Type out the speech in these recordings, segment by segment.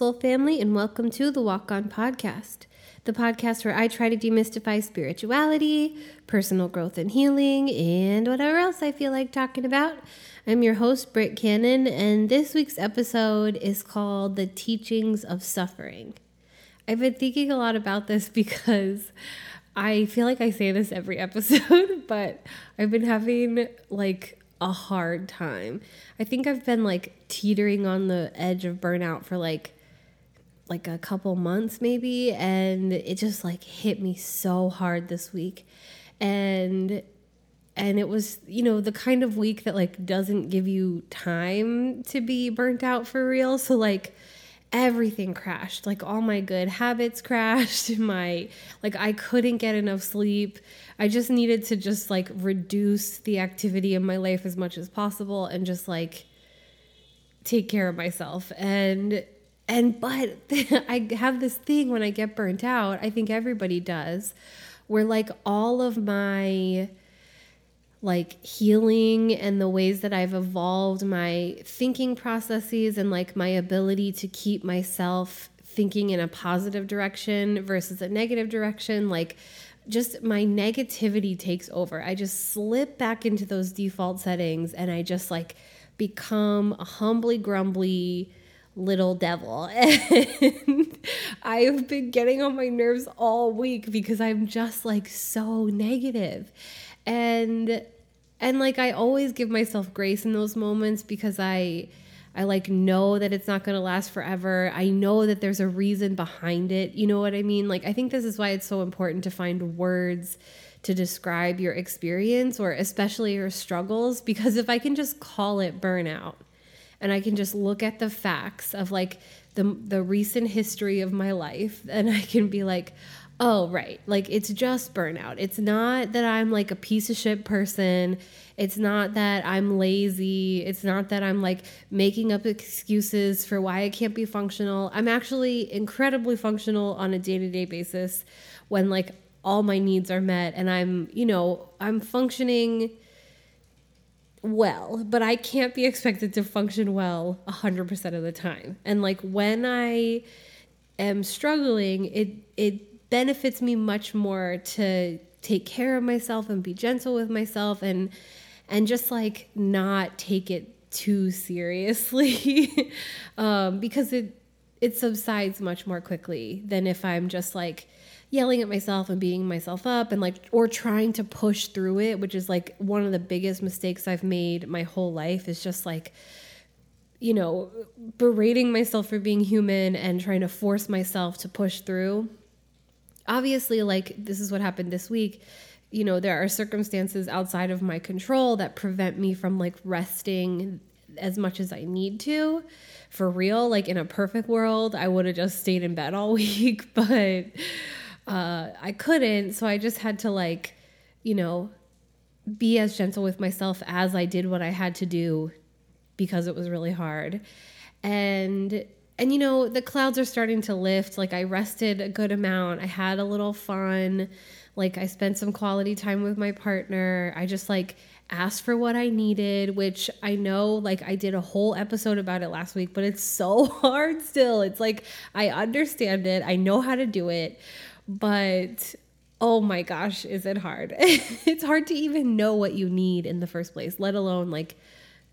soul family, and welcome to the Walk On Podcast, the podcast where I try to demystify spirituality, personal growth and healing, and whatever else I feel like talking about. I'm your host, Britt Cannon, and this week's episode is called The Teachings of Suffering. I've been thinking a lot about this because I feel like I say this every episode, but I've been having like a hard time. I think I've been like teetering on the edge of burnout for like like a couple months maybe and it just like hit me so hard this week. And and it was, you know, the kind of week that like doesn't give you time to be burnt out for real. So like everything crashed like all my good habits crashed my like i couldn't get enough sleep i just needed to just like reduce the activity in my life as much as possible and just like take care of myself and and but i have this thing when i get burnt out i think everybody does where like all of my like healing and the ways that I've evolved my thinking processes and like my ability to keep myself thinking in a positive direction versus a negative direction like just my negativity takes over. I just slip back into those default settings and I just like become a humbly grumbly little devil. And I've been getting on my nerves all week because I'm just like so negative and and like I always give myself grace in those moments because I I like know that it's not going to last forever. I know that there's a reason behind it. You know what I mean? Like I think this is why it's so important to find words to describe your experience or especially your struggles because if I can just call it burnout and I can just look at the facts of like the the recent history of my life and I can be like, oh, right. Like it's just burnout. It's not that I'm like a piece of shit person. It's not that I'm lazy. It's not that I'm like making up excuses for why I can't be functional. I'm actually incredibly functional on a day to day basis when like all my needs are met and I'm, you know, I'm functioning well, but I can't be expected to function well 100% of the time. And like when I am struggling, it it benefits me much more to take care of myself and be gentle with myself and and just like not take it too seriously um, because it it subsides much more quickly than if I'm just like yelling at myself and beating myself up and like or trying to push through it which is like one of the biggest mistakes I've made my whole life is just like you know berating myself for being human and trying to force myself to push through. Obviously like this is what happened this week. You know there are circumstances outside of my control that prevent me from like resting as much as i need to. For real like in a perfect world i would have just stayed in bed all week but uh, i couldn't so i just had to like you know be as gentle with myself as i did what i had to do because it was really hard. And and you know the clouds are starting to lift. Like i rested a good amount. I had a little fun. Like i spent some quality time with my partner. I just like asked for what i needed which i know like i did a whole episode about it last week but it's so hard still. It's like i understand it. I know how to do it but oh my gosh is it hard it's hard to even know what you need in the first place let alone like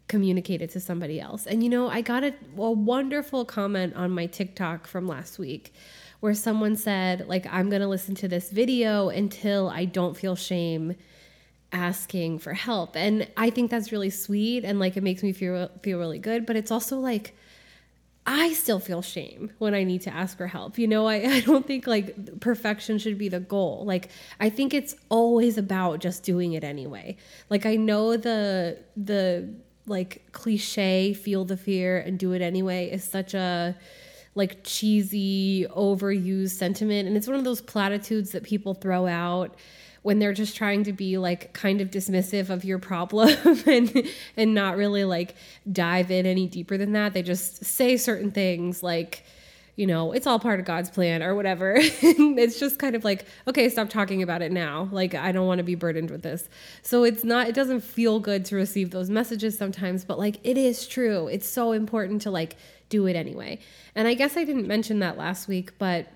communicate it to somebody else. And you know, I got a, a wonderful comment on my TikTok from last week where someone said, like, I'm going to listen to this video until I don't feel shame asking for help. And I think that's really sweet and like it makes me feel feel really good, but it's also like I still feel shame when I need to ask for help. You know, I, I don't think like perfection should be the goal. Like I think it's always about just doing it anyway. Like I know the the like cliche feel the fear and do it anyway is such a like cheesy overused sentiment and it's one of those platitudes that people throw out when they're just trying to be like kind of dismissive of your problem and and not really like dive in any deeper than that they just say certain things like you know, it's all part of God's plan or whatever. it's just kind of like, okay, stop talking about it now. Like, I don't want to be burdened with this. So it's not, it doesn't feel good to receive those messages sometimes, but like, it is true. It's so important to like do it anyway. And I guess I didn't mention that last week, but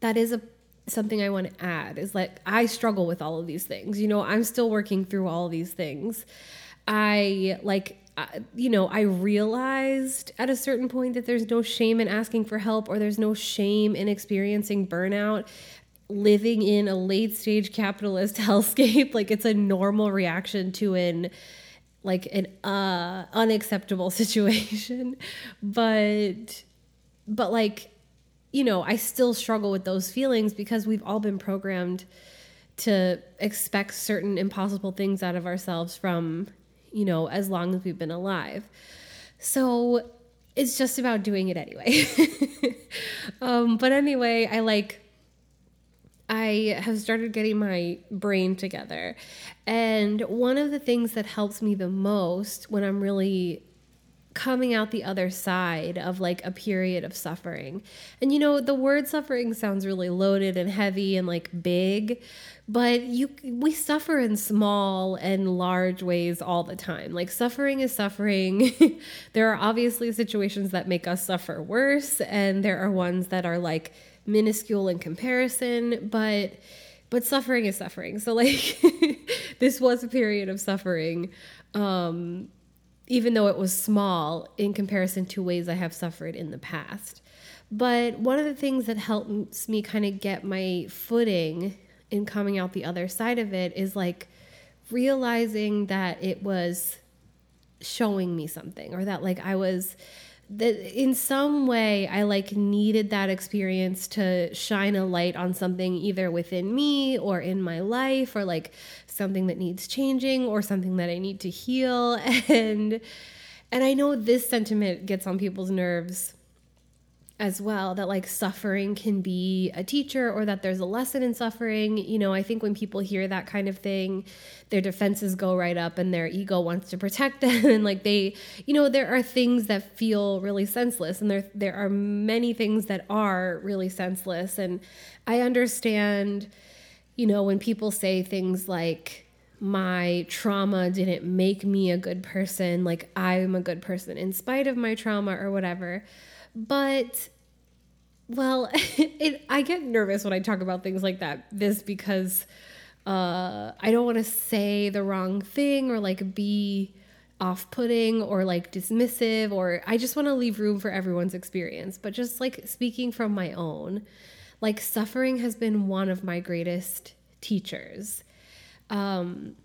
that is a something I want to add is like I struggle with all of these things. You know, I'm still working through all these things. I like you know, I realized at a certain point that there's no shame in asking for help or there's no shame in experiencing burnout. Living in a late stage capitalist hellscape, like it's a normal reaction to an like an uh unacceptable situation. But but like you know, I still struggle with those feelings because we've all been programmed to expect certain impossible things out of ourselves from you know, as long as we've been alive. So it's just about doing it anyway. um, but anyway, I like, I have started getting my brain together. And one of the things that helps me the most when I'm really coming out the other side of like a period of suffering. And you know, the word suffering sounds really loaded and heavy and like big, but you we suffer in small and large ways all the time. Like suffering is suffering. there are obviously situations that make us suffer worse and there are ones that are like minuscule in comparison, but but suffering is suffering. So like this was a period of suffering. Um even though it was small in comparison to ways I have suffered in the past. But one of the things that helps me kind of get my footing in coming out the other side of it is like realizing that it was showing me something or that like I was that in some way I like needed that experience to shine a light on something either within me or in my life or like something that needs changing or something that I need to heal. And and I know this sentiment gets on people's nerves as well that like suffering can be a teacher or that there's a lesson in suffering. You know, I think when people hear that kind of thing, their defenses go right up and their ego wants to protect them. And like they, you know, there are things that feel really senseless and there there are many things that are really senseless. And I understand you know, when people say things like my trauma didn't make me a good person, like I'm a good person in spite of my trauma or whatever. But well, it, I get nervous when I talk about things like that. This because uh, I don't want to say the wrong thing or like be off putting or like dismissive, or I just want to leave room for everyone's experience. But just like speaking from my own, like suffering has been one of my greatest teachers. Um,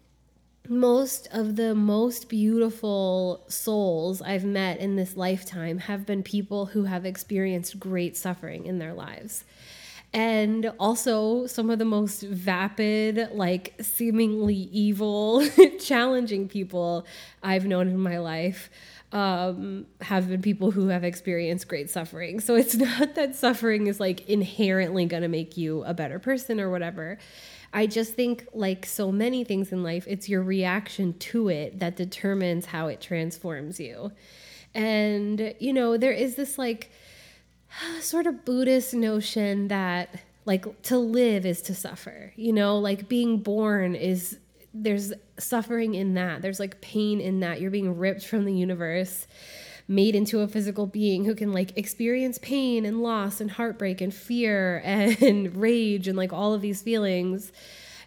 most of the most beautiful souls I've met in this lifetime have been people who have experienced great suffering in their lives. And also, some of the most vapid, like seemingly evil, challenging people I've known in my life um, have been people who have experienced great suffering. So it's not that suffering is like inherently going to make you a better person or whatever. I just think, like so many things in life, it's your reaction to it that determines how it transforms you. And, you know, there is this like sort of Buddhist notion that like to live is to suffer, you know, like being born is there's suffering in that, there's like pain in that. You're being ripped from the universe made into a physical being who can like experience pain and loss and heartbreak and fear and rage and like all of these feelings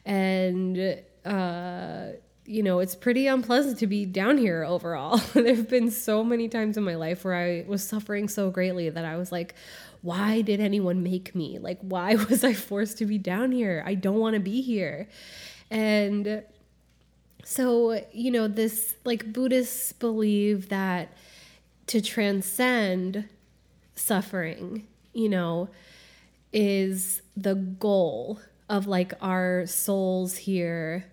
and uh you know, it's pretty unpleasant to be down here overall. there have been so many times in my life where I was suffering so greatly that I was like, why did anyone make me? Like, why was I forced to be down here? I don't want to be here. And so, you know, this like Buddhists believe that to transcend suffering, you know, is the goal of like our souls here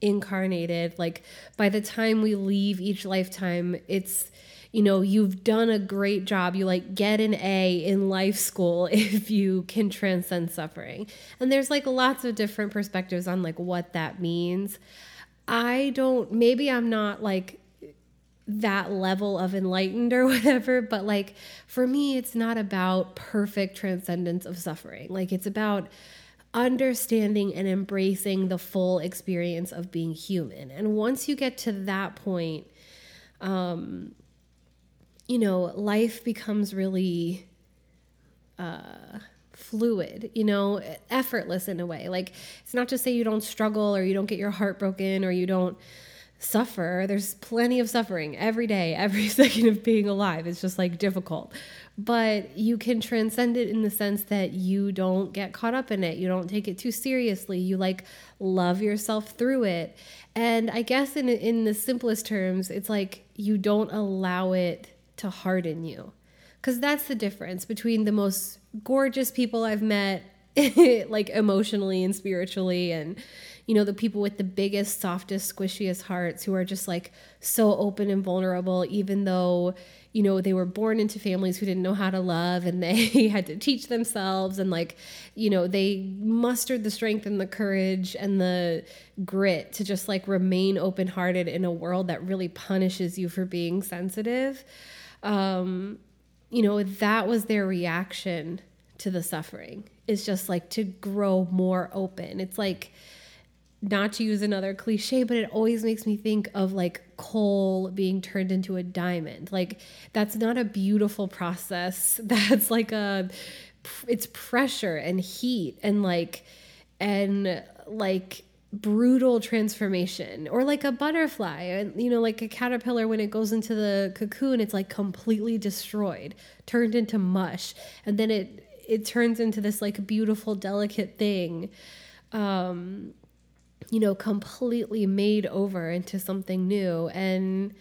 incarnated. Like by the time we leave each lifetime, it's you know, you've done a great job. You like get an A in life school if you can transcend suffering. And there's like lots of different perspectives on like what that means. I don't, maybe I'm not like that level of enlightened or whatever but like for me it's not about perfect transcendence of suffering. Like it's about understanding and embracing the full experience of being human. And once you get to that point um you know life becomes really uh fluid, you know, effortless in a way. Like it's not to say you don't struggle or you don't get your heart broken or you don't suffer. There's plenty of suffering every day, every second of being alive. It's just like difficult. But you can transcend it in the sense that you don't get caught up in it. You don't take it too seriously. You like love yourself through it. And I guess in in the simplest terms, it's like you don't allow it to harden you. Cuz that's the difference between the most gorgeous people I've met like emotionally and spiritually and you know the people with the biggest softest squishiest hearts who are just like so open and vulnerable even though you know they were born into families who didn't know how to love and they had to teach themselves and like you know they mustered the strength and the courage and the grit to just like remain open hearted in a world that really punishes you for being sensitive. Um you know that was their reaction to the suffering is just like to grow more open it's like not to use another cliche, but it always makes me think of like coal being turned into a diamond. Like that's not a beautiful process. That's like a it's pressure and heat and like and like brutal transformation or like a butterfly and you know like a caterpillar when it goes into the cocoon it's like completely destroyed turned into mush and then it it turns into this like beautiful delicate thing um you know, completely made over into something new. And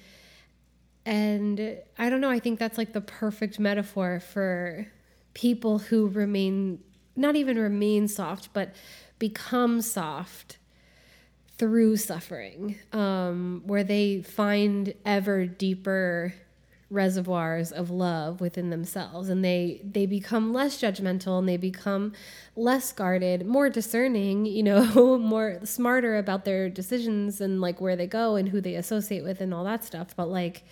and I don't know, I think that's like the perfect metaphor for people who remain not even remain soft, but become soft through suffering, um, where they find ever deeper reservoirs of love within themselves. And they they become less judgmental and they become less guarded more discerning you know more smarter about their decisions and like where they go and who they associate with and all that stuff. But like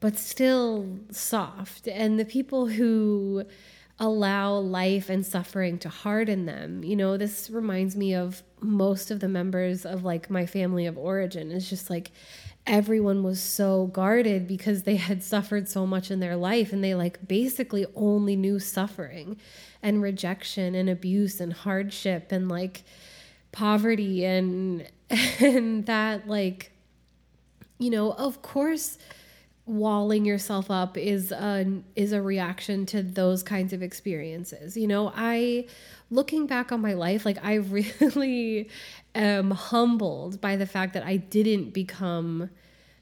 but still soft. And the people who allow life and suffering to harden them. You know this reminds me of most of the members of like my family of origin. It's just like everyone was so guarded because they had suffered so much in their life and they like basically only knew suffering and rejection and abuse and hardship and like poverty and and that like you know of course walling yourself up is a is a reaction to those kinds of experiences. You know i looking back on my life like i really am humbled by the fact that i didn't become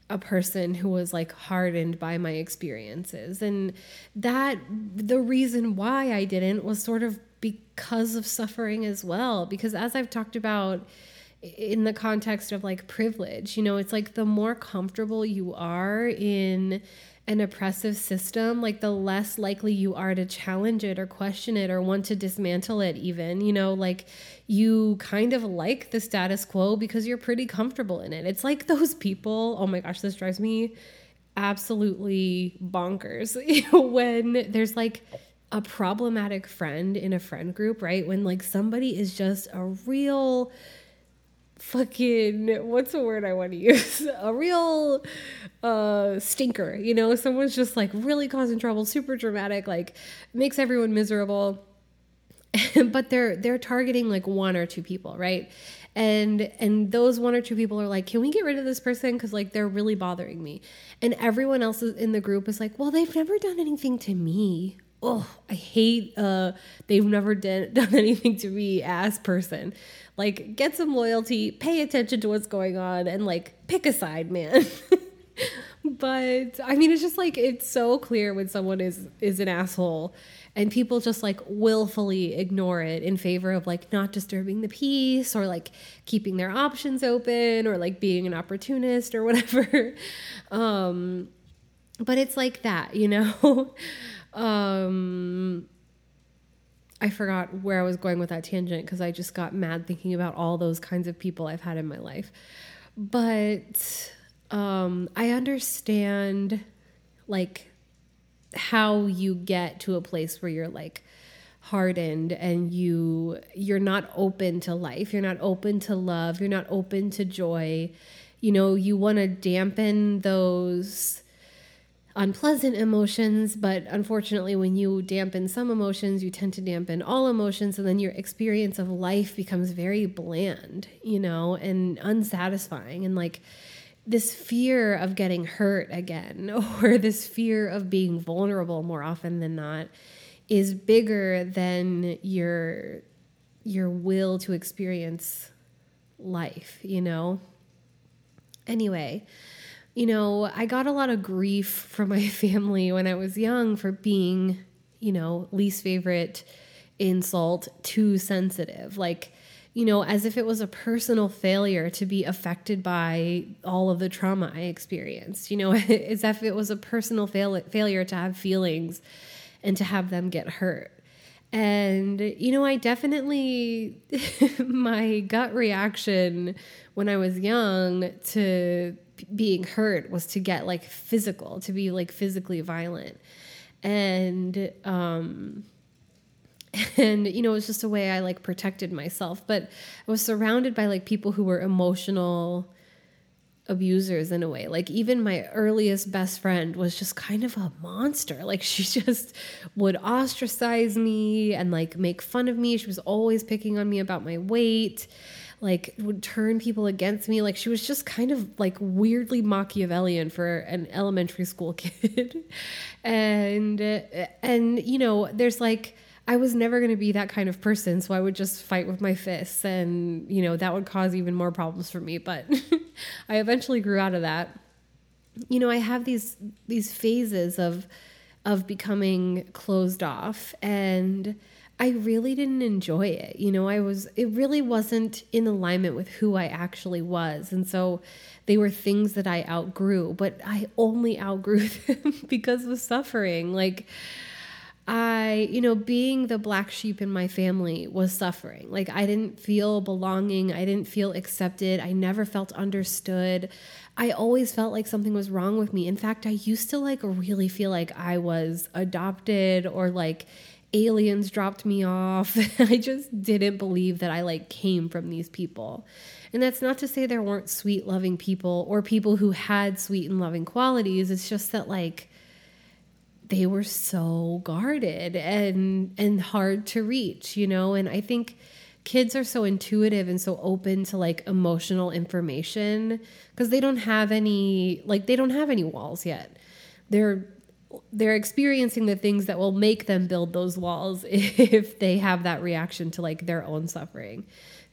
a person who was like hardened by my experiences. And that the reason why I didn't was sort of because of suffering as well. Because as I've talked about in the context of like privilege you know it's like the more comfortable you are in an oppressive system, like the less likely you are to challenge it or question it or want to dismantle it, even. You know, like you kind of like the status quo because you're pretty comfortable in it. It's like those people, oh my gosh, this drives me absolutely bonkers when there's like a problematic friend in a friend group, right? When like somebody is just a real fucking what's the word I want to use? A real uh stinker, you know, someone's just like really causing trouble, super dramatic, like makes everyone miserable. but they're they're targeting like one or two people, right? And and those one or two people are like, "Can we get rid of this person cuz like they're really bothering me." And everyone else in the group is like, "Well, they've never done anything to me." Oh, I hate uh they've never done done anything to me ass person like, get some loyalty, pay attention to what's going on, and like pick a side, man. but I mean, it's just like it's so clear when someone is is an asshole, and people just like willfully ignore it in favor of like not disturbing the peace or like keeping their options open or like being an opportunist or whatever. um, but it's like that, you know. Um I forgot where I was going with that tangent because I just got mad thinking about all those kinds of people I've had in my life. But um, I understand like how you get to a place where you're like hardened and you you're not open to life you're not open to love you're not open to joy you know you want to dampen those unpleasant emotions, but unfortunately, when you dampen some emotions, you tend to dampen all emotions, and then your experience of life becomes very bland, you know, and unsatisfying. And like this fear of getting hurt again, or this fear of being vulnerable more often than not, is bigger than your your will to experience life, you know? Anyway, you know, I got a lot of grief from my family when I was young for being, you know, least favorite insult, too sensitive. Like, you know, as if it was a personal failure to be affected by all of the trauma I experienced. You know, as if it was a personal fail- failure to have feelings and to have them get hurt. And, you know, I definitely, my gut reaction when I was young to being hurt was to get like physical, to be like physically violent. And um and you know, it was just a way I like protected myself, but I was surrounded by like people who were emotional abusers in a way. Like even my earliest best friend was just kind of a monster. Like she just would ostracize me and like make fun of me. She was always picking on me about my weight like would turn people against me. Like she was just kind of like weirdly Machiavellian for an elementary school kid. and and you know, there's like I was never going to be that kind of person, so I would just fight with my fists and, you know, that would cause even more problems for me, but I eventually grew out of that. You know, I have these these phases of of becoming closed off and I really didn't enjoy it. You know, I was, it really wasn't in alignment with who I actually was. And so they were things that I outgrew, but I only outgrew them because of suffering. Like, I, you know, being the black sheep in my family was suffering. Like, I didn't feel belonging. I didn't feel accepted. I never felt understood. I always felt like something was wrong with me. In fact, I used to like really feel like I was adopted or like aliens dropped me off. I just didn't believe that I like came from these people. And that's not to say there weren't sweet, loving people or people who had sweet and loving qualities. It's just that like they were so guarded and and hard to reach, you know? And I think kids are so intuitive and so open to like emotional information because they don't have any like they don't have any walls yet. They're they're experiencing the things that will make them build those walls if they have that reaction to like their own suffering.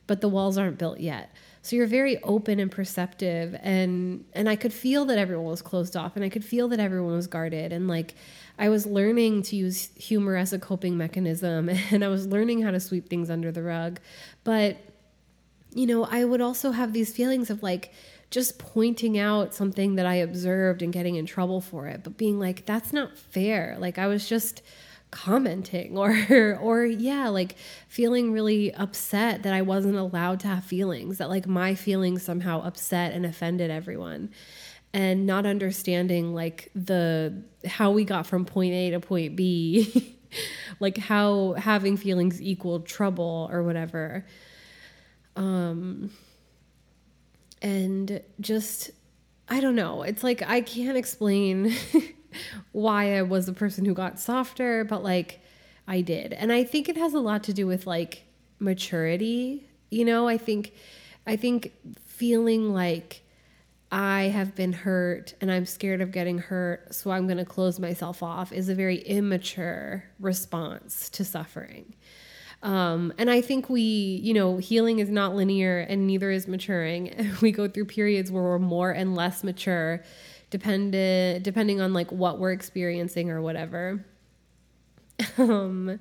But the walls aren't built yet. So you're very open and perceptive and and i could feel that everyone was closed off and i could feel that everyone was guarded. And like i was learning to use humor as a coping mechanism and i was learning how to sweep things under the rug. But you know i would also have these feelings of like just pointing out something that I observed and getting in trouble for it, but being like, that's not fair. Like I was just commenting or or yeah like feeling really upset that I wasn't allowed to have feelings that like my feelings somehow upset and offended everyone and not understanding like the how we got from point A to point B like how having feelings equaled trouble or whatever um and just I don't know. It's like I can't explain why I was the person who got softer, but like I did. And I think it has a lot to do with like maturity. You know, I think I think feeling like I have been hurt and I'm scared of getting hurt, so I'm going to close myself off is a very immature response to suffering. Um, and I think we, you know, healing is not linear and neither is maturing. We go through periods where we're more and less mature, dependent depending on like what we're experiencing or whatever. Um,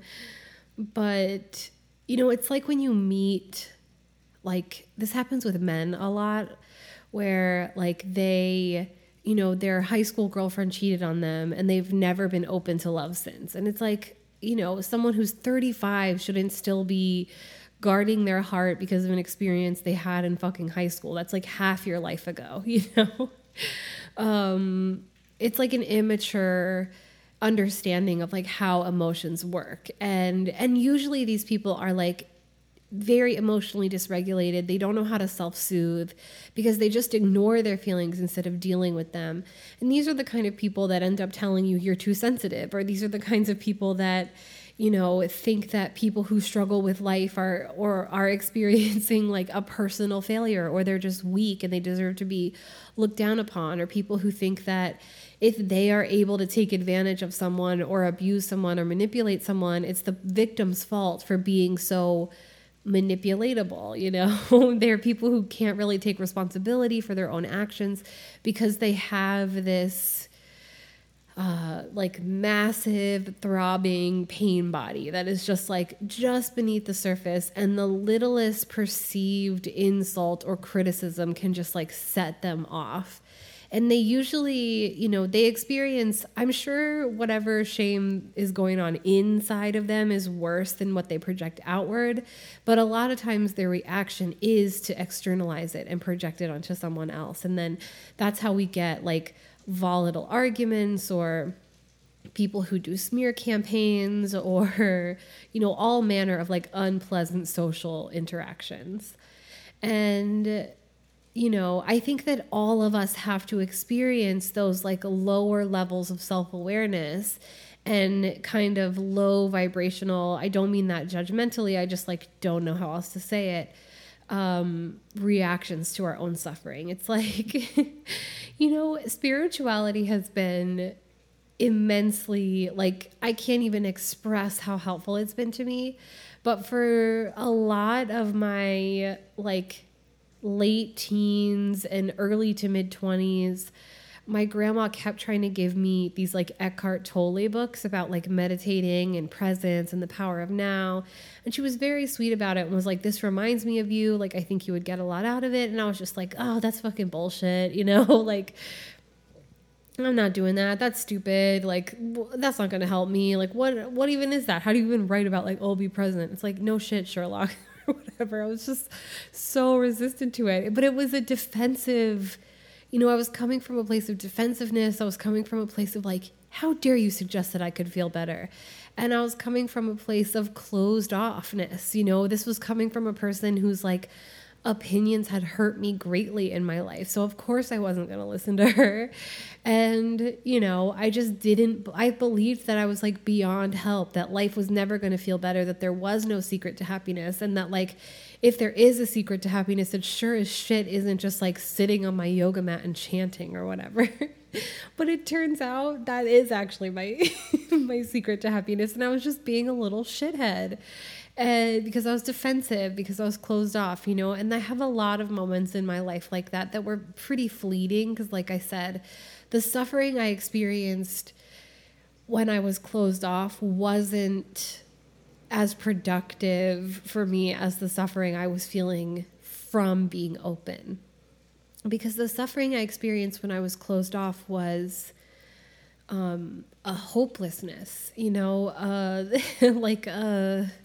but you know, it's like when you meet, like this happens with men a lot, where like they you know, their high school girlfriend cheated on them and they've never been open to love since. And it's like, you know, someone who's 35 shouldn't still be guarding their heart because of an experience they had in fucking high school. That's like half your life ago, you know? um, it's like an immature understanding of like how emotions work and and usually these people are like very emotionally dysregulated. They don't know how to self soothe because they just ignore their feelings instead of dealing with them. And these are the kind of people that end up telling you you're too sensitive, or these are the kinds of people that you know think that people who struggle with life are or are experiencing like a personal failure or they're just weak and they deserve to be looked down upon or people who think that if they are able to take advantage of someone or abuse someone or manipulate someone it's the victim's fault for being so manipulatable you know? There are people who can't really take responsibility for their own actions because they have this uh, like massive throbbing pain body that is just like just beneath the surface and the littlest perceived insult or criticism can just like set them off and they usually you know they experience i'm sure whatever shame is going on inside of them is worse than what they project outward. But a lot of times their reaction is to externalize it and project it onto someone else. And then that's how we get like volatile arguments or people who do smear campaigns or you know all manner of like unpleasant social interactions. And you know i think that all of us have to experience those like lower levels of self-awareness and kind of low vibrational i don't mean that judgmentally i just like don't know how else to say it um, reactions to our own suffering. It's like, you know, spirituality has been immensely, like, I can't even express how helpful it's been to me. But for a lot of my, like, late teens and early to mid 20s, my grandma kept trying to give me these like Eckhart Tolle books about like meditating and presence and the power of now. And she was very sweet about it and was like, This reminds me of you. Like, I think you would get a lot out of it. And I was just like, Oh, that's fucking bullshit. You know, like, I'm not doing that. That's stupid. Like, that's not going to help me. Like, what, what even is that? How do you even write about like, oh, be present? It's like, no shit, Sherlock, whatever. I was just so resistant to it. But it was a defensive you know, I was coming from a place of defensiveness. I was coming from a place of like, how dare you suggest that I could feel better? And I was coming from a place of closed offness. You know, this was coming from a person who's like, opinions had hurt me greatly in my life. So, of course, I wasn't going to listen to her. And, you know, I just didn't, I believed that I was like beyond help, that life was never going to feel better, that there was no secret to happiness, and that like if there is a secret to happiness, it sure as shit isn't just like sitting on my yoga mat and chanting or whatever. but it turns out that is actually my my secret to happiness, and I was just being a little shithead. And because I was defensive, because I was closed off, you know, and I have a lot of moments in my life like that that were pretty fleeting. Because, like I said, the suffering I experienced when I was closed off wasn't as productive for me as the suffering I was feeling from being open. Because the suffering I experienced when I was closed off was um, a hopelessness, you know, uh, like a uh,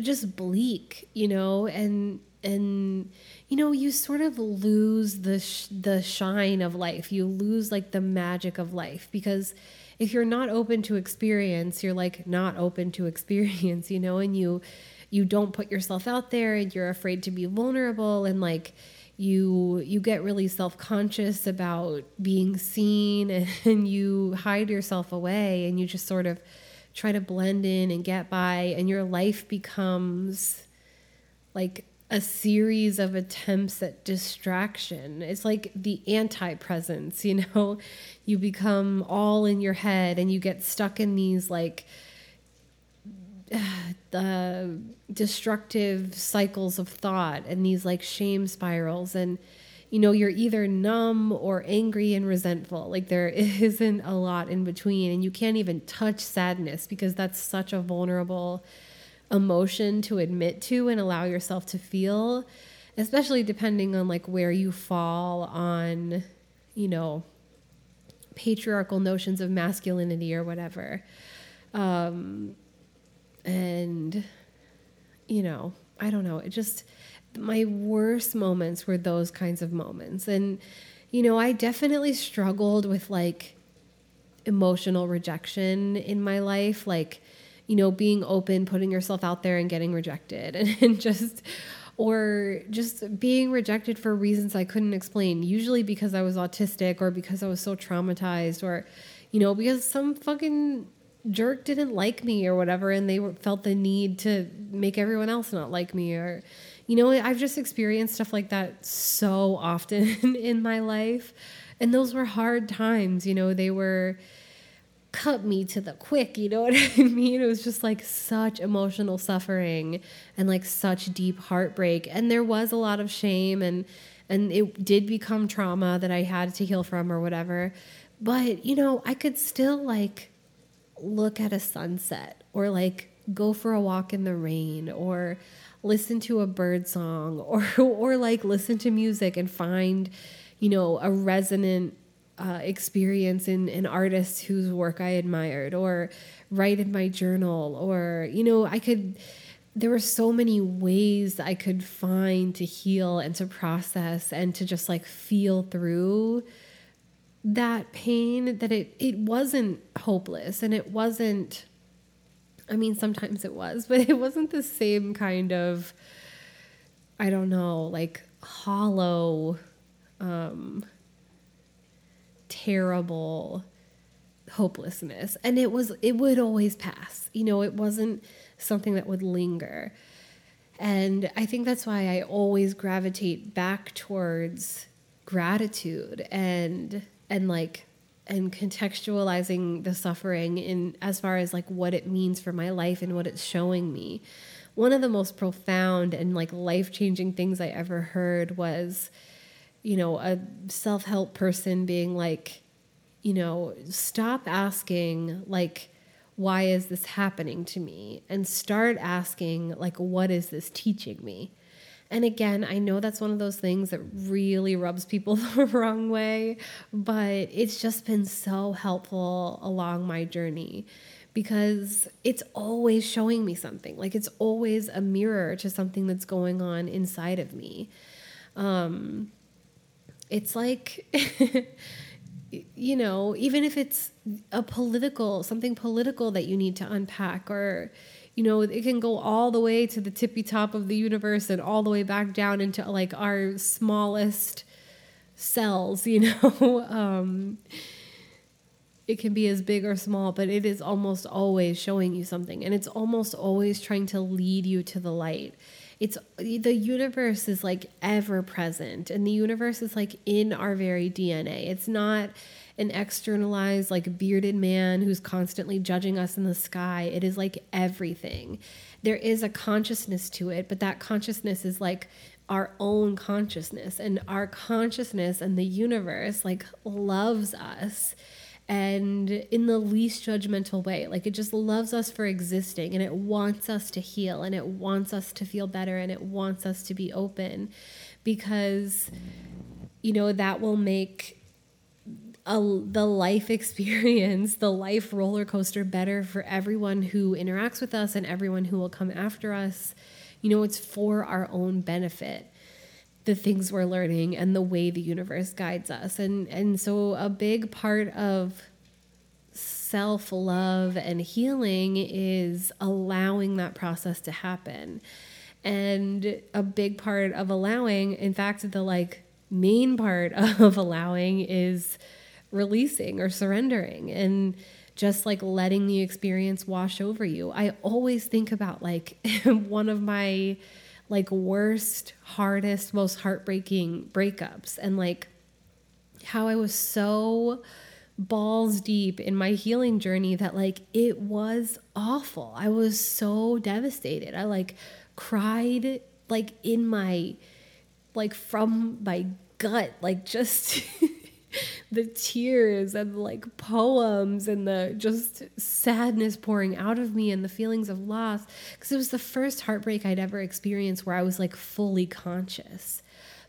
just bleak, you know, and and you know you sort of lose the sh- the shine of life. You lose like the magic of life because if you're not open to experience, you're like not open to experience, you know, and you you don't put yourself out there and you're afraid to be vulnerable and like you you get really self-conscious about being seen and, and you hide yourself away and you just sort of try to blend in and get by and your life becomes like a series of attempts at distraction. It's like the anti presence, you know? You become all in your head and you get stuck in these like the destructive cycles of thought and these like shame spirals and you know you're either numb or angry and resentful like there isn't a lot in between and you can't even touch sadness because that's such a vulnerable emotion to admit to and allow yourself to feel, especially depending on like where you fall on, you know, patriarchal notions of masculinity or whatever. Um, and, you know, I don't know. It just, my worst moments were those kinds of moments. And, you know, I definitely struggled with like emotional rejection in my life, like, you know, being open, putting yourself out there and getting rejected, and, and just, or just being rejected for reasons I couldn't explain, usually because I was autistic or because I was so traumatized or, you know, because some fucking jerk didn't like me or whatever and they felt the need to make everyone else not like me or you know, I've just experienced stuff like that so often in my life. And those were hard times, you know, they were cut me to the quick, you know what I mean? It was just like such emotional suffering and like such deep heartbreak. And there was a lot of shame and and it did become trauma that I had to heal from or whatever. But, you know, I could still like look at a sunset or like go for a walk in the rain or listen to a bird song or or like listen to music and find you know a resonant uh, experience in an artist whose work I admired or write in my journal or you know I could there were so many ways I could find to heal and to process and to just like feel through that pain that it it wasn't hopeless and it wasn't I mean, sometimes it was, but it wasn't the same kind of, I don't know, like hollow, um, terrible hopelessness. And it was, it would always pass. You know, it wasn't something that would linger. And I think that's why I always gravitate back towards gratitude and, and like and contextualizing the suffering in as far as like what it means for my life and what it's showing me. One of the most profound and like life-changing things I ever heard was you know, a self-help person being like, you know, stop asking like why is this happening to me and start asking like what is this teaching me? And again, I know that's one of those things that really rubs people the wrong way, but it's just been so helpful along my journey because it's always showing me something. Like it's always a mirror to something that's going on inside of me. Um, it's like, you know, even if it's a political, something political that you need to unpack or, you know, it can go all the way to the tippy top of the universe and all the way back down into like our smallest cells, you know. um, it can be as big or small, but it is almost always showing you something. And it's almost always trying to lead you to the light. It's the universe is like ever present, and the universe is like in our very DNA. It's not an externalized, like bearded man who's constantly judging us in the sky. It is like everything. There is a consciousness to it, but that consciousness is like our own consciousness, and our consciousness and the universe like loves us and in the least judgmental way. Like it just loves us for existing and it wants us to heal and it wants us to feel better and it wants us to be open because, you know, that will make a, the life experience, the life roller coaster better for everyone who interacts with us and everyone who will come after us. You know, it's for our own benefit the things we're learning and the way the universe guides us. And and so a big part of self-love and healing is allowing that process to happen. And a big part of allowing, in fact, the like main part of allowing is releasing or surrendering and just like letting the experience wash over you. I always think about like one of my like worst, hardest, most heartbreaking breakups and like how I was so balls deep in my healing journey that like it was awful. I was so devastated. I like cried like in my like from my gut like just the tears and like poems and the just sadness pouring out of me and the feelings of loss because it was the first heartbreak I'd ever experienced where I was like fully conscious.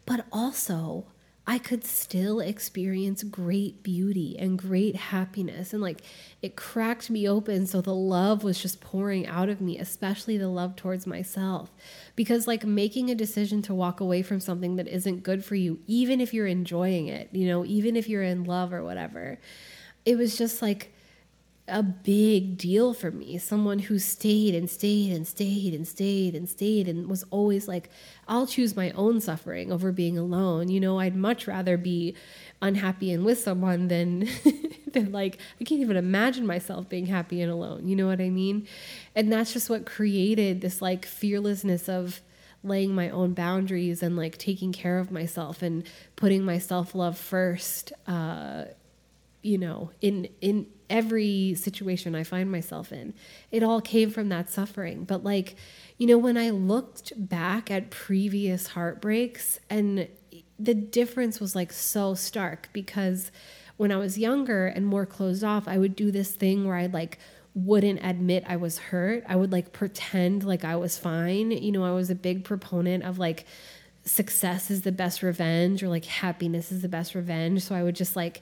But also, I could still experience great beauty and great happiness. And like it cracked me open. So the love was just pouring out of me, especially the love towards myself. Because like making a decision to walk away from something that isn't good for you, even if you're enjoying it, you know, even if you're in love or whatever, it was just like, a big deal for me. Someone who stayed and stayed and stayed and stayed and stayed and was always like, I'll choose my own suffering over being alone. You know, I'd much rather be unhappy and with someone than than like I can't even imagine myself being happy and alone. You know what I mean? And that's just what created this like fearlessness of laying my own boundaries and like taking care of myself and putting my self-love first uh you know in in every situation I find myself in. It all came from that suffering. But, like, you know, when I looked back at previous heartbreaks, and the difference was like so stark because when I was younger and more closed off, I would do this thing where I'd like, wouldn't admit I was hurt. I would like pretend like I was fine. You know, I was a big proponent of like success is the best revenge or like happiness is the best revenge. So I would just like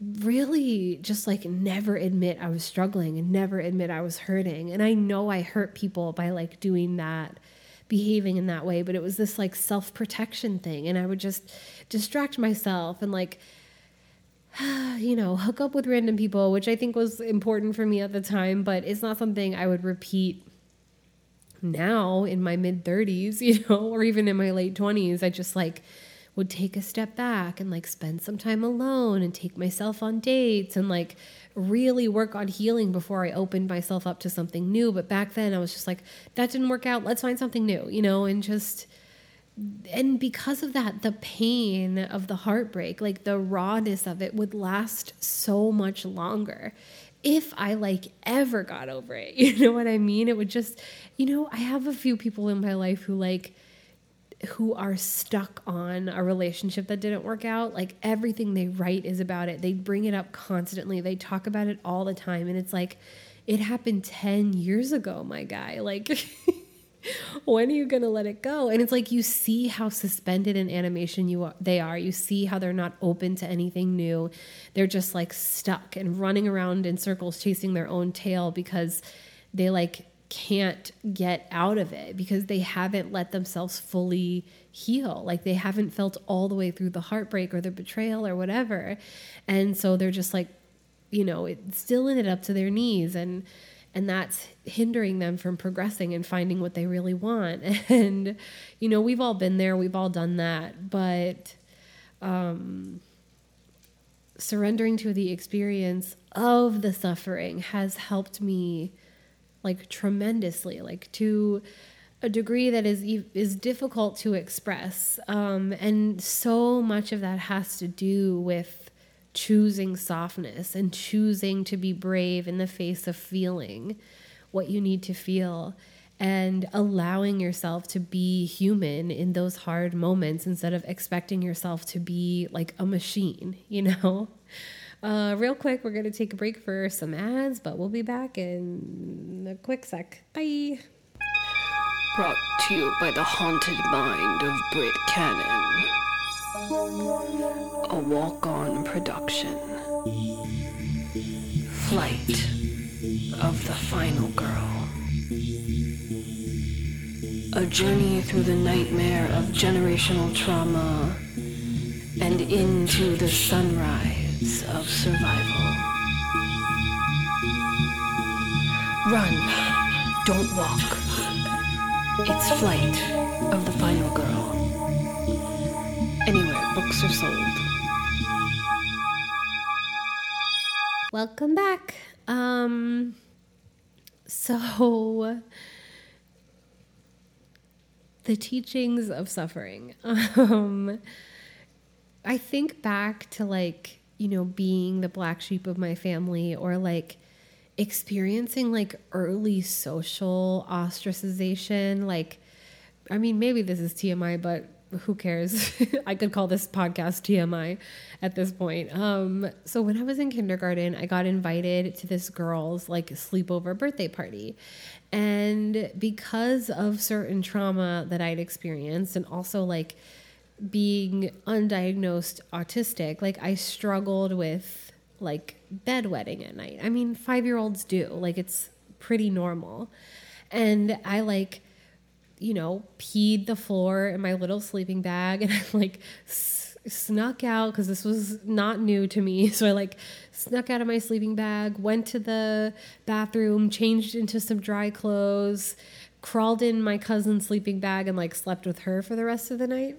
really just like never admit I was struggling and never admit I was hurting. And I know I hurt people by like doing that, behaving in that way, but it was this like self protection thing. And I would just distract myself and like, you know, hook up with random people, which I think was important for me at the time, but it's not something I would repeat now in my mid 30s, you know, or even in my late 20s. I just like, would take a step back and like spend some time alone and take myself on dates and like really work on healing before I opened myself up to something new. But back then I was just like, that didn't work out. Let's find something new, you know, and just and because of that the pain of the heartbreak like the rawness of it would last so much longer if I like ever got over it. You know what I mean? It would just, you know, I have a few people in my life who like who are stuck on a relationship that didn't work out, like everything they write is about it. They bring it up constantly. They talk about it all the time. And it's like, it happened 10 years ago, my guy. Like, when are you going to let it go? And it's like you see how suspended in animation you are, they are. You see how they're not open to anything new. They're just like stuck and running around in circles chasing their own tail because they like can't get out of it because they haven't let themselves fully heal. Like they haven't felt all the way through the heartbreak or the betrayal or whatever. And so they're just like, you know, it's still in it up to their knees and and that's hindering them from progressing and finding what they really want. And you know, we've all been there, we've all done that, but um surrendering to the experience of the suffering has helped me like tremendously, like to a degree that is is difficult to express. Um, and so much of that has to do with choosing softness and choosing to be brave in the face of feeling what you need to feel and allowing yourself to be human in those hard moments instead of expecting yourself to be like a machine, you know? Uh, real quick, we're going to take a break for some ads, but we'll be back in a quick sec. Bye. Brought to you by the haunted mind of Britt Cannon. A walk on production. Flight of the Final Girl. A journey through the nightmare of generational trauma and into the sunrise of survival. Run, don't walk. It's Flight of the Final Girl. Anywhere books are sold. Welcome back. Um, so the teachings of suffering. Um, I think back to like you know, being the black sheep of my family or like experiencing like early social ostracization. Like, I mean, maybe this is TMI, but who cares? I could call this podcast TMI at this point. Um, so when I was in kindergarten, I got invited to this girl's like sleepover birthday party. And because of certain trauma that I'd experienced and also like being undiagnosed autistic, like I struggled with like bedwetting at night. I mean, 5-year-olds do. Like it's pretty normal. And I like you know, peed the floor in my little sleeping bag and I like snuck out because this was not new to me. So I like snuck out of my sleeping bag, went to the bathroom, changed into some dry clothes, crawled in my cousin's sleeping bag and like slept with her for the rest of the night.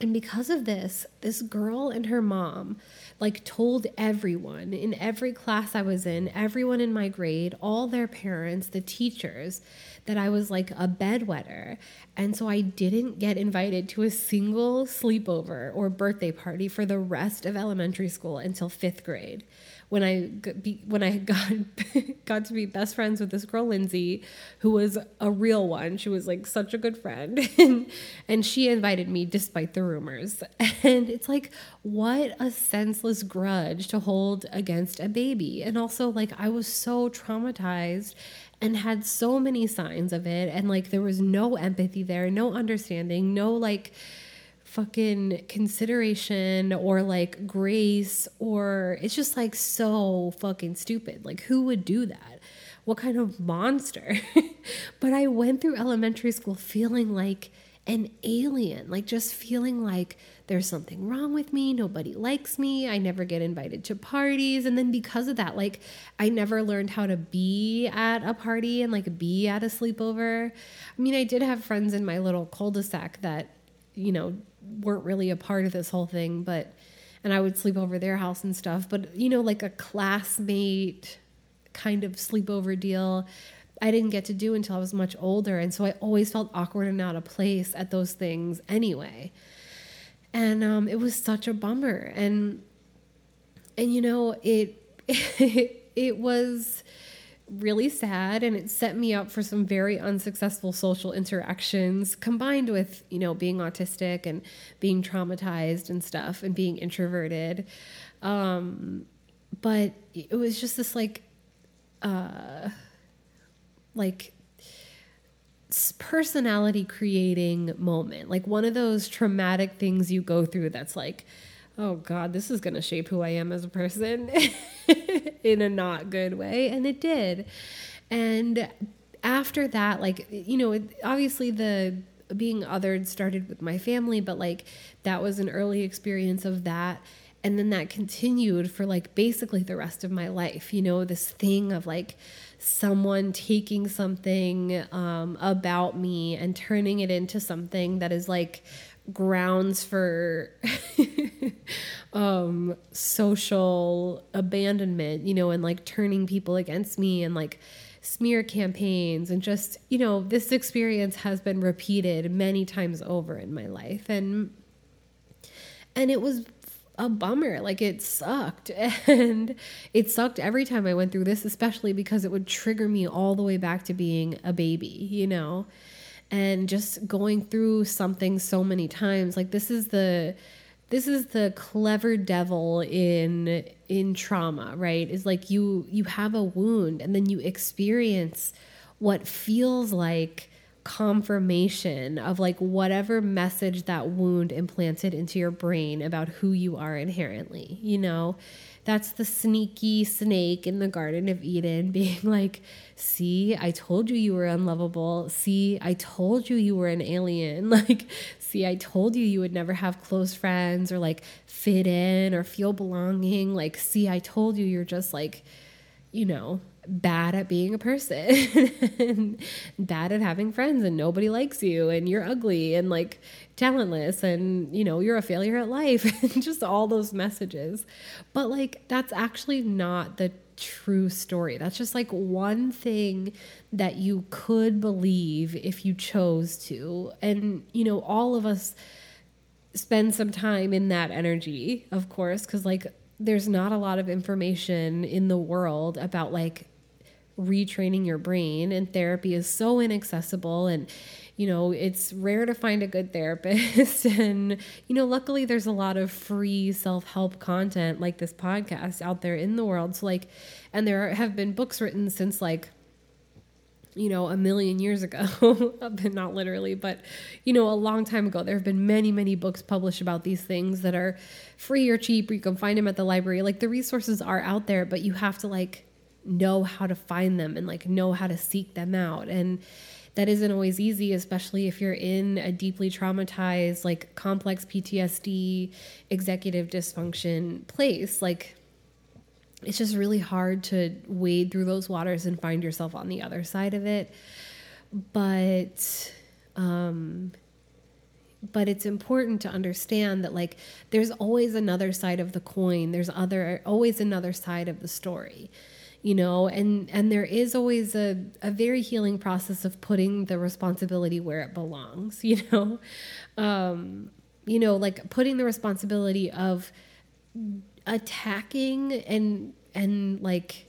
And because of this, this girl and her mom like told everyone in every class I was in, everyone in my grade, all their parents, the teachers, that I was like a bedwetter. And so I didn't get invited to a single sleepover or birthday party for the rest of elementary school until fifth grade when I when I got got to be best friends with this girl Lindsay, who was a real one. She was like such a good friend, and, and she invited me despite the rumors. And it's like what a senseless grudge to hold against a baby. And also like I was so traumatized and had so many signs of it and like there was no empathy there, no understanding, no like fucking consideration or like grace or it's just like so fucking stupid. Like who would do that? What kind of monster? but I went through elementary school feeling like an alien, like just feeling like there's something wrong with me, nobody likes me, I never get invited to parties. And then because of that, like I never learned how to be at a party and like be at a sleepover. I mean, I did have friends in my little cul de sac that, you know, weren't really a part of this whole thing, but and I would sleep over their house and stuff. But you know, like a classmate kind of sleepover deal, I didn't get to do until I was much older, and so I always felt awkward and out of place at those things anyway. And um, it was such a bummer, and and you know it it, it was really sad and it set me up for some very unsuccessful social interactions combined with you know being autistic and being traumatized and stuff and being introverted. Um, but it was just this like uh like personality creating moment like one of those traumatic things you go through that's like oh God, this is going to shape who I am as a person in a not good way. And it did. And after that, like, you know, obviously the being othered started with my family, but like that was an early experience of that. And then that continued for like basically the rest of my life, you know, this thing of like, someone taking something um, about me and turning it into something that is like grounds for um social abandonment you know and like turning people against me and like smear campaigns and just you know this experience has been repeated many times over in my life. And and it was a bummer. Like it sucked. And it sucked every time i went through this especially because it would trigger me all the way back to being a baby you know and just going through something so many times. Like this is the this is the clever devil in in trauma right? Is like you you have a wound and then you experience what feels like confirmation of like whatever message that wound implanted into your brain about who you are inherently you know that's the sneaky snake in the Garden of Eden being like, see, I told you you were unlovable. See, I told you you were an alien. Like, see, I told you you would never have close friends or like fit in or feel belonging. Like, see, I told you you're just like, you know, bad at being a person and bad at having friends and nobody likes you and you're ugly and like talentless and you know you're a failure at life and just all those messages. But like that's actually not the true story. That's just like one thing that you could believe if you chose to. And you know all of us spend some time in that energy of course because like there's not a lot of information in the world about like retraining your brain and therapy is so inaccessible and you know it's rare to find a good therapist and you know luckily there's a lot of free self-help content like this podcast out there in the world so like and there have been books written since like you know, a million years ago, not literally, but, you know, a long time ago. There have been many, many books published about these things that are free or cheap, or you can find them at the library. Like the resources are out there, but you have to like know how to find them and like know how to seek them out. And that isn't always easy, especially if you're in a deeply traumatized, like complex PTSD, executive dysfunction place. Like, it's just really hard to wade through those waters and find yourself on the other side of it. But, um, but it's important to understand that like there's always another side of the coin there's other always another side of the story you know and and there is always a, a very healing process of putting the responsibility where it belongs you know um you know like putting the responsibility of attacking and and like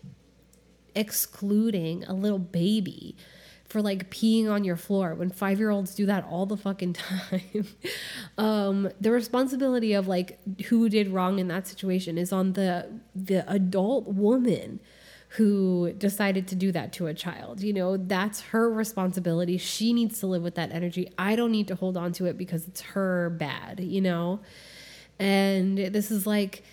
excluding a little baby for like peeing on your floor when five year olds do that all the fucking time. um, the responsibility of like who did wrong in that situation is on the the adult woman who decided to do that to a child. You know, that's her responsibility. She needs to live with that energy. I don't need to hold on to it because it's her bad, you know? And this is like,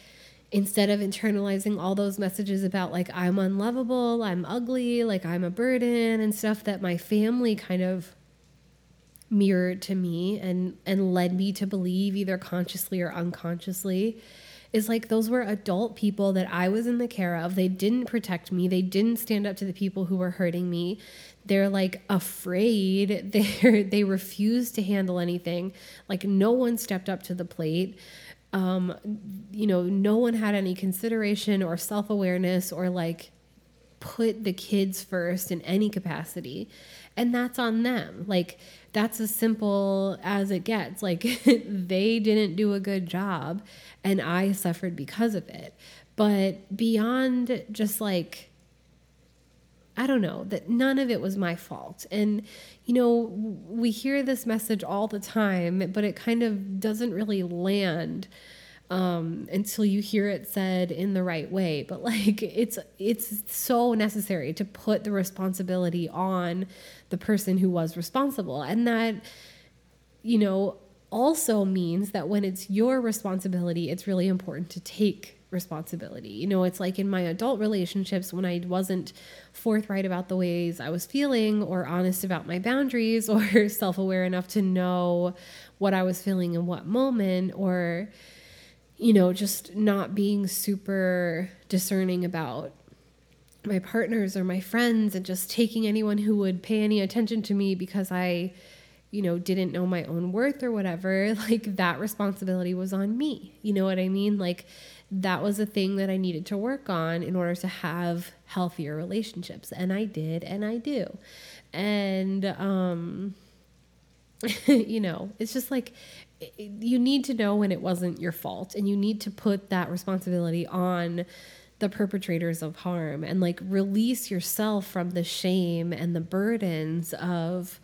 instead of internalizing all those messages about like I'm unlovable, I'm ugly, like I'm a burden and stuff that my family kind of mirrored to me and and led me to believe either consciously or unconsciously is like those were adult people that I was in the care of. They didn't protect me. They didn't stand up to the people who were hurting me. They're like afraid. They they refused to handle anything. Like no one stepped up to the plate um, you know, no one had any consideration or self awareness or like put the kids first in any capacity. And that's on them. Like, that's as simple as it gets. Like, they didn't do a good job, and I suffered because of it. But beyond just like, I don't know, that none of it was my fault. And, you know, we hear this message all the time, but it kind of doesn't really land um, until you hear it said in the right way. But like, it's it's so necessary to put the responsibility on the person who was responsible, and that, you know, also means that when it's your responsibility, it's really important to take responsibility. You know, it's like in my adult relationships when I wasn't forthright about the ways I was feeling or honest about my boundaries or self aware enough to know what I was feeling in what moment or, you know, just not being super discerning about my partners or my friends and just taking anyone who would pay any attention to me because I you know, didn't know my own worth or whatever, like that responsibility was on me. You know what I mean? Like that was a thing that I needed to work on in order to have healthier relationships. And I did, and I do. And, um, you know, it's just like you need to know when it wasn't your fault, and you need to put that responsibility on the perpetrators of harm and like release yourself from the shame and the burdens of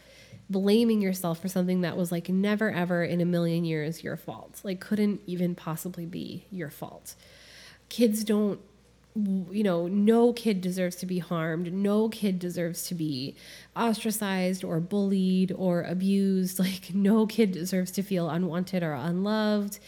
blaming yourself for something that was like never ever in a million years your fault. Like couldn't even possibly be your fault. Kids don't you know no kid deserves to be harmed. No kid deserves to be ostracized or bullied or abused. Like no kid deserves to feel unwanted or unloved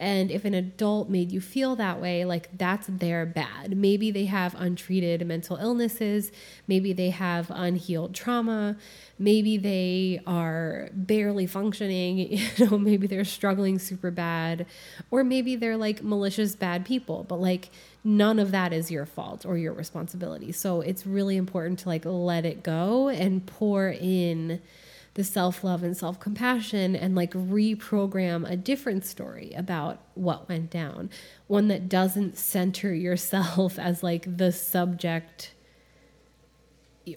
and if an adult made you feel that way, like that's their bad. Maybe they have untreated mental illnesses. Maybe they have unhealed trauma. Maybe they are barely functioning. You know, maybe they're struggling super bad. Or maybe they're like malicious bad people. But like none of that is your fault or your responsibility. So it's really important to like let it go and pour in the self love and self compassion and like reprogram a different story about what went down. One that doesn't center yourself as like the subject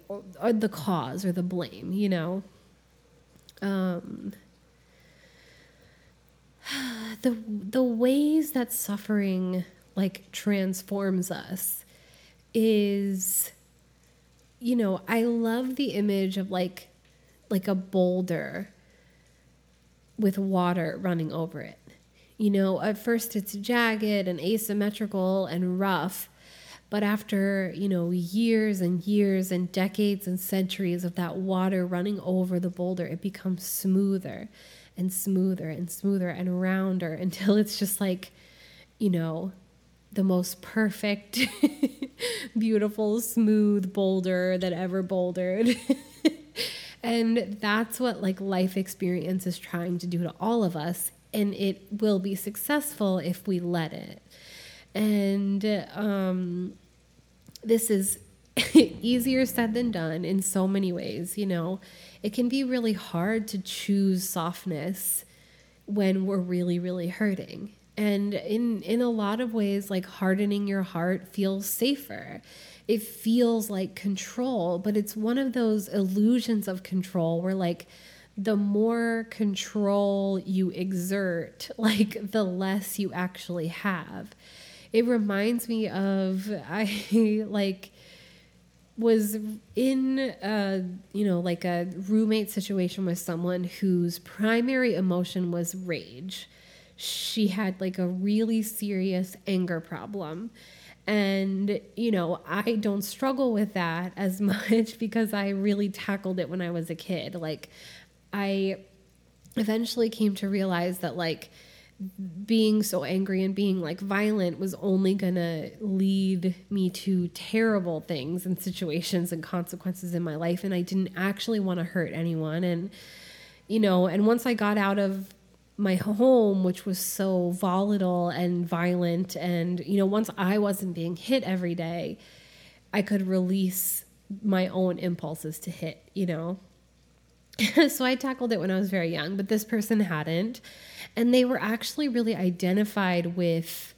or, the cause or the blame, you know? Um, the the ways that suffering like transforms us is you know i love the image of like like a boulder with water running over it. You know, at first it's jagged and asymmetrical and rough, But after, you know, years and years and decades and centuries of that water running over the boulder, it becomes smoother and smoother and smoother and rounder until it's just like, you know, the most perfect, beautiful, smooth boulder that ever bouldered. and that's what like life experience is trying to do to all of us. And it will be successful if we let it. And um, this is easier said than done in so many ways. You know, it can be really hard to choose softness when we're really, really hurting. And in in a lot of ways, like hardening your heart feels safer. It feels like control, but it's one of those illusions of control where like the more control you exert, like the less you actually have. It reminds me of I like was in a you know like a roommate situation with someone whose primary emotion was rage she had like a really serious anger problem. And, you know, I don't struggle with that as much because I really tackled it when I was a kid. Like, I eventually came to realize that, like, being so angry and being like violent was only gonna lead me to terrible things and situations and consequences in my life. And I didn't actually want to hurt anyone. And, you know, and once I got out of my home which was so volatile and violent. And you know once i wasn't being hit every day i could release my own impulses to hit you know? So i tackled it when i was very young but this person hadn't. And they were actually really identified with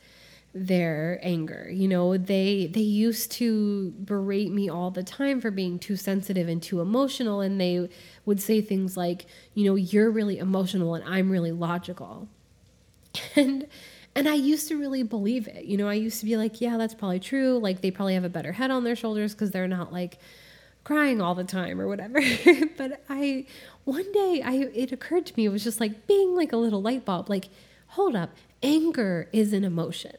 their anger. You know, they they used to berate me all the time for being too sensitive and too emotional and they would say things like, you know, you're really emotional and I'm really logical. And and I used to really believe it. You know, I used to be like, yeah, that's probably true. Like they probably have a better head on their shoulders cuz they're not like crying all the time or whatever. but I one day I it occurred to me it was just like being like a little light bulb like hold up, anger is an emotion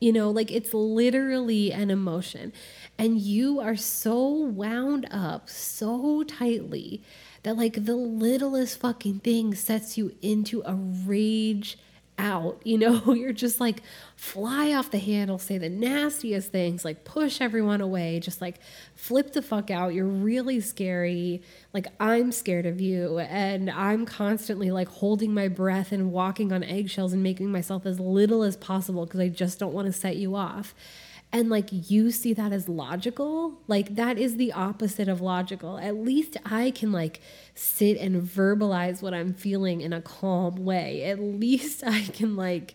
you know, like it's literally an emotion. And you are so wound up so tightly that like the littlest fucking thing sets you into a rage out. You know, you're just like fly off the handle, say the nastiest things, like push everyone away, just like flip the fuck out. You're really scary. Like I'm scared of you. And I'm constantly like holding my breath and walking on eggshells and making myself as little as possible because I just don't want to set you off and like you see that as logical like that is the opposite of logical. At least i can like sit and verbalize what i'm feeling in a calm way. At least i can like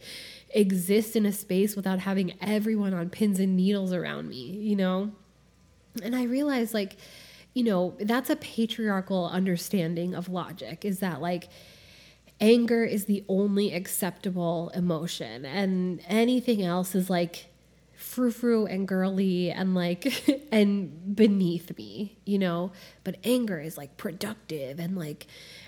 exist in a space without having everyone on pins and needles around me you know? And i realize like you know that's a patriarchal understanding of logic is that like anger is the only acceptable emotion and anything else is like frou frou and girly and like and beneath me, you know. But anger is like productive and like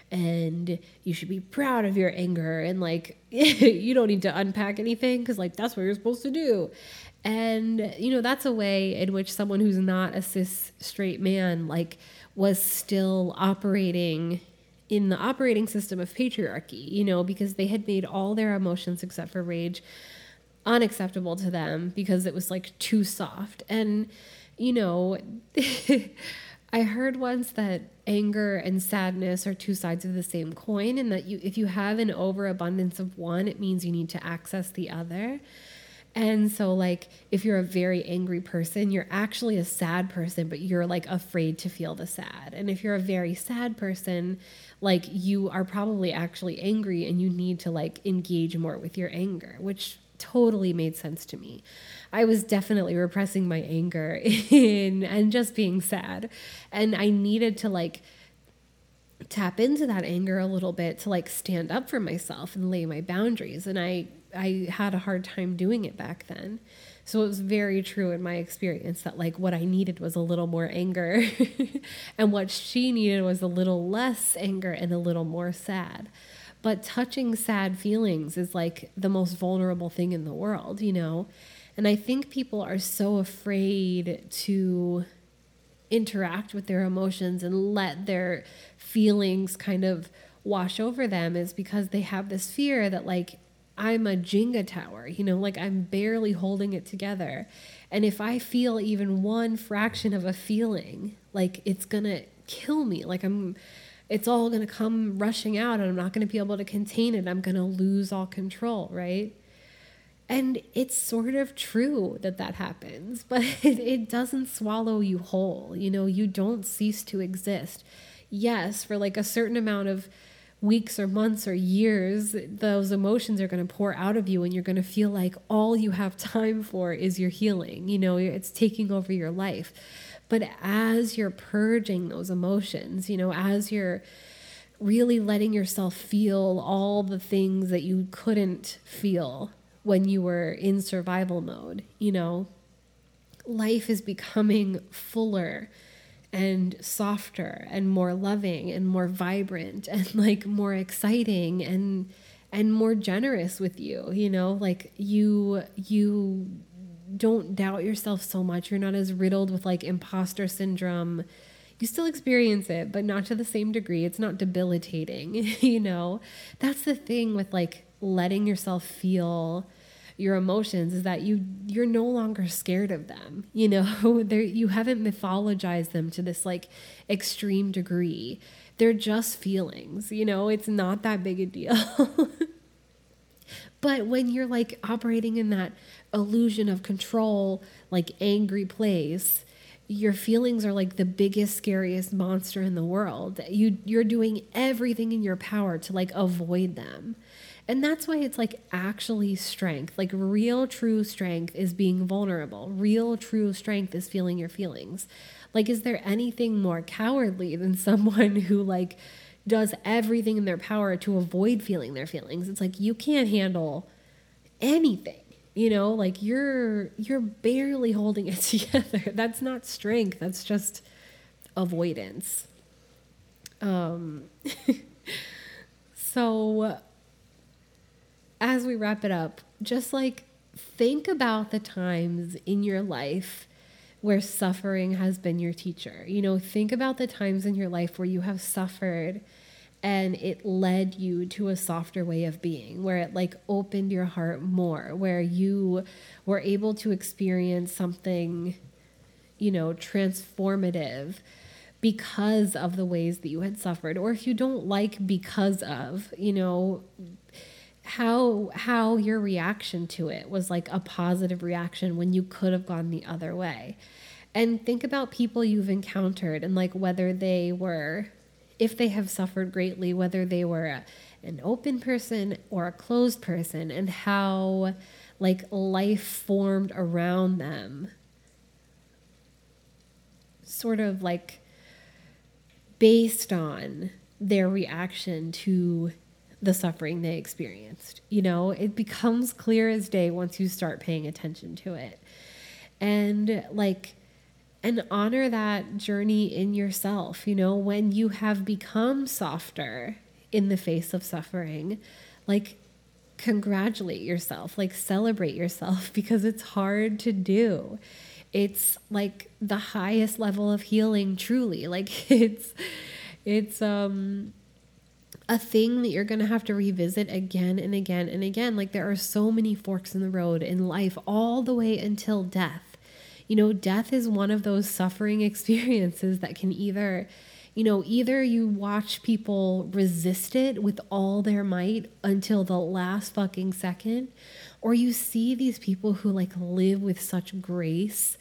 and you should be proud of your anger and like you don't need to unpack anything because like that's what you're supposed to do. And you know, that's a way in which someone who's not a cis straight man like was still operating in the operating system of patriarchy, you know, because they had made all their emotions except for rage unacceptable to them because it was like too soft. And, you know, I heard once that anger and sadness are two sides of the same coin, and that you, if you have an overabundance of one, it means you need to access the other. And so, like, if you're a very angry person, you're actually a sad person, but you're like afraid to feel the sad. And if you're a very sad person, like, you are probably actually angry and you need to like engage more with your anger, which totally made sense to me. I was definitely repressing my anger in and just being sad. And I needed to like tap into that anger a little bit to like stand up for myself and lay my boundaries. And I I had a hard time doing it back then. So it was very true in my experience that like what I needed was a little more anger and what she needed was a little less anger and a little more sad. But touching sad feelings is like the most vulnerable thing in the world, you know? And I think people are so afraid to interact with their emotions and let their feelings kind of wash over them is because they have this fear that like I'm a Jenga tower, you know, like I'm barely holding it together. And if I feel even one fraction of a feeling, like it's to kill me. Like I'm it's all going to come rushing out and I'm not going to be able to contain it. I'm going to lose all control, right? And it's sort of true that that happens, but it, it doesn't swallow you whole. You know, you don't cease to exist. Yes, for like a certain amount of weeks or months or years, those emotions are going to pour out of you, and you're going to feel like all you have time for is your healing. You know, it's taking over your life. But as you're purging those emotions, you know, as you're really letting yourself feel all the things that you couldn't feel when you were in survival mode, you know, life is becoming fuller and softer and more loving and more vibrant and like more exciting and and more generous with you you know? Like you you don't doubt yourself so much. You're not as riddled with like imposter syndrome. You still experience it but not to the same degree. It's not debilitating you know? That's the thing with like letting yourself feel your emotions is that you you're no longer scared of them you know? You haven't mythologized them to this like extreme degree. They're just feelings you know? It's not that big a deal. But when you're like operating in that illusion of control like angry place your feelings are like the biggest scariest monster in the world you you're doing everything in your power to like avoid them and that's why it's like actually strength. Like real true strength is being vulnerable. Real true strength is feeling your feelings. Like is there anything more cowardly than someone who like does everything in their power to avoid feeling their feelings? It's like you can't handle anything. You know, like you're you're barely holding it together. That's not strength. That's just avoidance. Um so as we wrap it up, just like think about the times in your life where suffering has been your teacher. You know, think about the times in your life where you have suffered and it led you to a softer way of being, where it like opened your heart more, where you were able to experience something, you know, transformative because of the ways that you had suffered. Or if you don't like because of, you know, how how your reaction to it was like a positive reaction when you could have gone the other way and think about people you've encountered and like whether they were if they have suffered greatly whether they were a, an open person or a closed person and how like life formed around them sort of like based on their reaction to the suffering they experienced. You know, it becomes clear as day once you start paying attention to it. And like, and honor that journey in yourself. You know, when you have become softer in the face of suffering, like, congratulate yourself, like, celebrate yourself because it's hard to do. It's like the highest level of healing, truly. Like, it's, it's, um, a thing that you're going to have to revisit again and again and again. Like there are so many forks in the road in life, all the way until death. You know, death is one of those suffering experiences that can either, you know, either you watch people resist it with all their might until the last fucking second, or you see these people who like live with such grace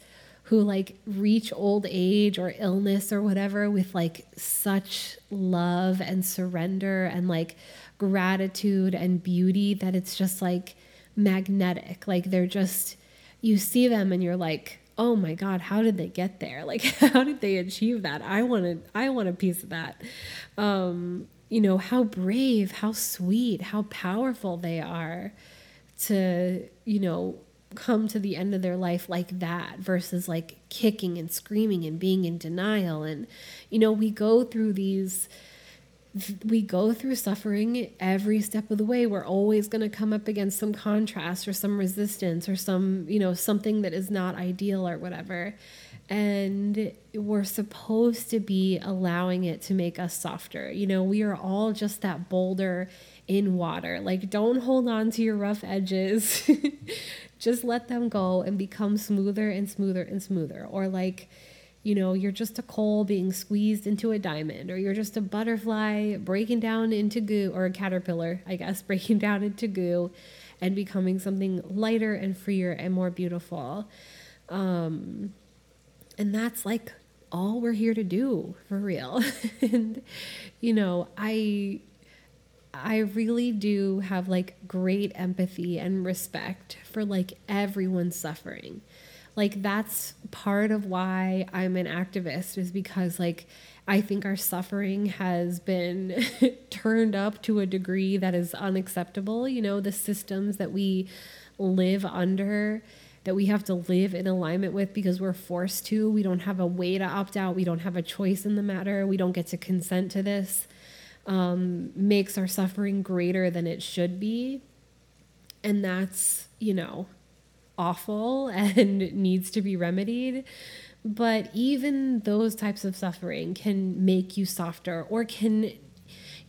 who like reach old age or illness or whatever with like such love and surrender and like gratitude and beauty that it's just like magnetic. Like they're just, you see them and you're like, oh my god how did they get there? Like how did they achieve that? I wanted i want a piece of that. Um you know how brave how sweet how powerful they are to you know come to the end of their life like that versus like kicking and screaming and being in denial. And you know we go through these we go through suffering every step of the way. We're always going to come up against some contrast or some resistance or some, you know, something that is not ideal or whatever. And we're supposed to be allowing it to make us softer. You know, we are all just that boulder in water. Like, don't hold on to your rough edges. just let them go and become smoother and smoother and smoother. Or, like, you know, you're just a coal being squeezed into a diamond, or you're just a butterfly breaking down into goo, or a caterpillar, I guess, breaking down into goo and becoming something lighter and freer and more beautiful. Um, and that's like all we're here to do for real. and, you know, I. I really do have like great empathy and respect for like everyone's suffering like that's part of why I'm an activist is because like I think our suffering has been turned up to a degree that is unacceptable. You know, the systems that we live under, that we have to live in alignment with because we're forced to. We don't have a way to opt out. We don't have a choice in the matter. We don't get to consent to this. Um, makes our suffering greater than it should be. And that's, you know, awful and needs to be remedied. But even those types of suffering can make you softer or can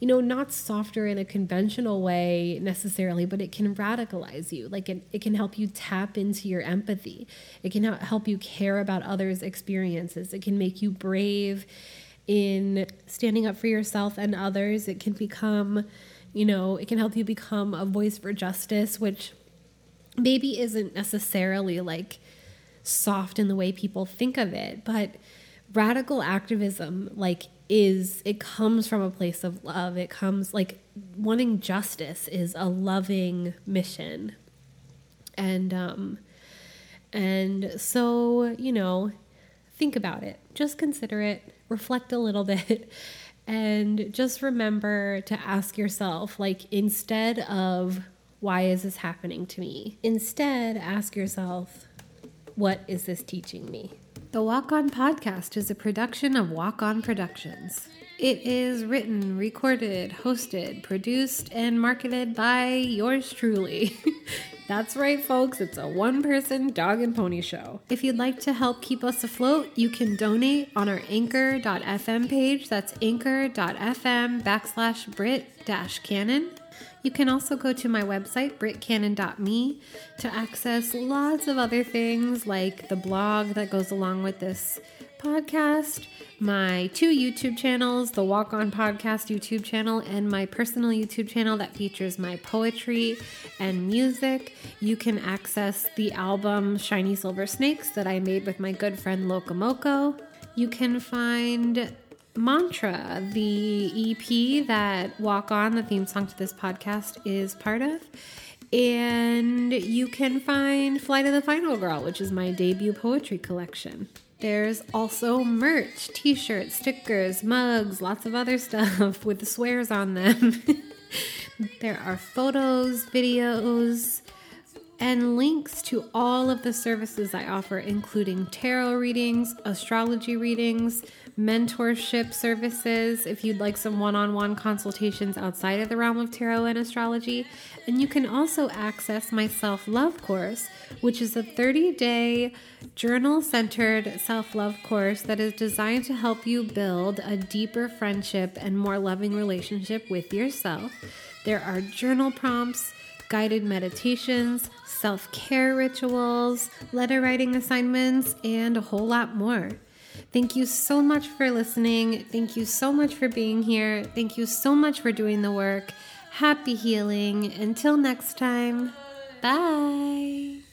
you know, not softer in a conventional way necessarily, but it can radicalize you. Like it, it can help you tap into your empathy. It can help you care about others' experiences. It can make you brave in standing up for yourself and others. It can become, you know, it can help you become a voice for justice, which maybe isn't necessarily like soft in the way people think of it, but radical activism like is it comes from a place of love. It comes like wanting justice is a loving mission. And um and so, you know, think about it. Just consider it, reflect a little bit. And just remember to ask yourself, like, instead of why is this happening to me? Instead, ask yourself, what is this teaching me? The Walk On podcast is a production of Walk On Productions. It is written, recorded, hosted, produced, and marketed by yours truly. That's right, folks. It's a one person dog and pony show. If you'd like to help keep us afloat, you can donate on our anchor.fm page. That's anchor.fm backslash Britt dash Cannon. You can also go to my website, brittcannon.me, to access lots of other things like the blog that goes along with this podcast, my two YouTube channels, the Walk On Podcast YouTube channel, and my personal YouTube channel that features my poetry and music. You can access the album Shiny Silver Snakes that I made with my good friend Locomoco. You can find Mantra, the EP that Walk On, the theme song to this podcast, is part of. And you can find Flight of the Final Girl, which is my debut poetry collection. There's also merch, t shirts, stickers, mugs, lots of other stuff with swears on them. there are photos, videos, and links to all of the services I offer, including tarot readings, astrology readings, mentorship services if you'd like some one on one consultations outside of the realm of tarot and astrology. And you can also access my self love course, which is a 30 day journal centered self love course that is designed to help you build a deeper friendship and more loving relationship with yourself. There are journal prompts guided meditations, self care rituals, letter writing assignments, and a whole lot more. Thank you so much for listening. Thank you so much for being here. Thank you so much for doing the work. Happy healing. Until next time, bye.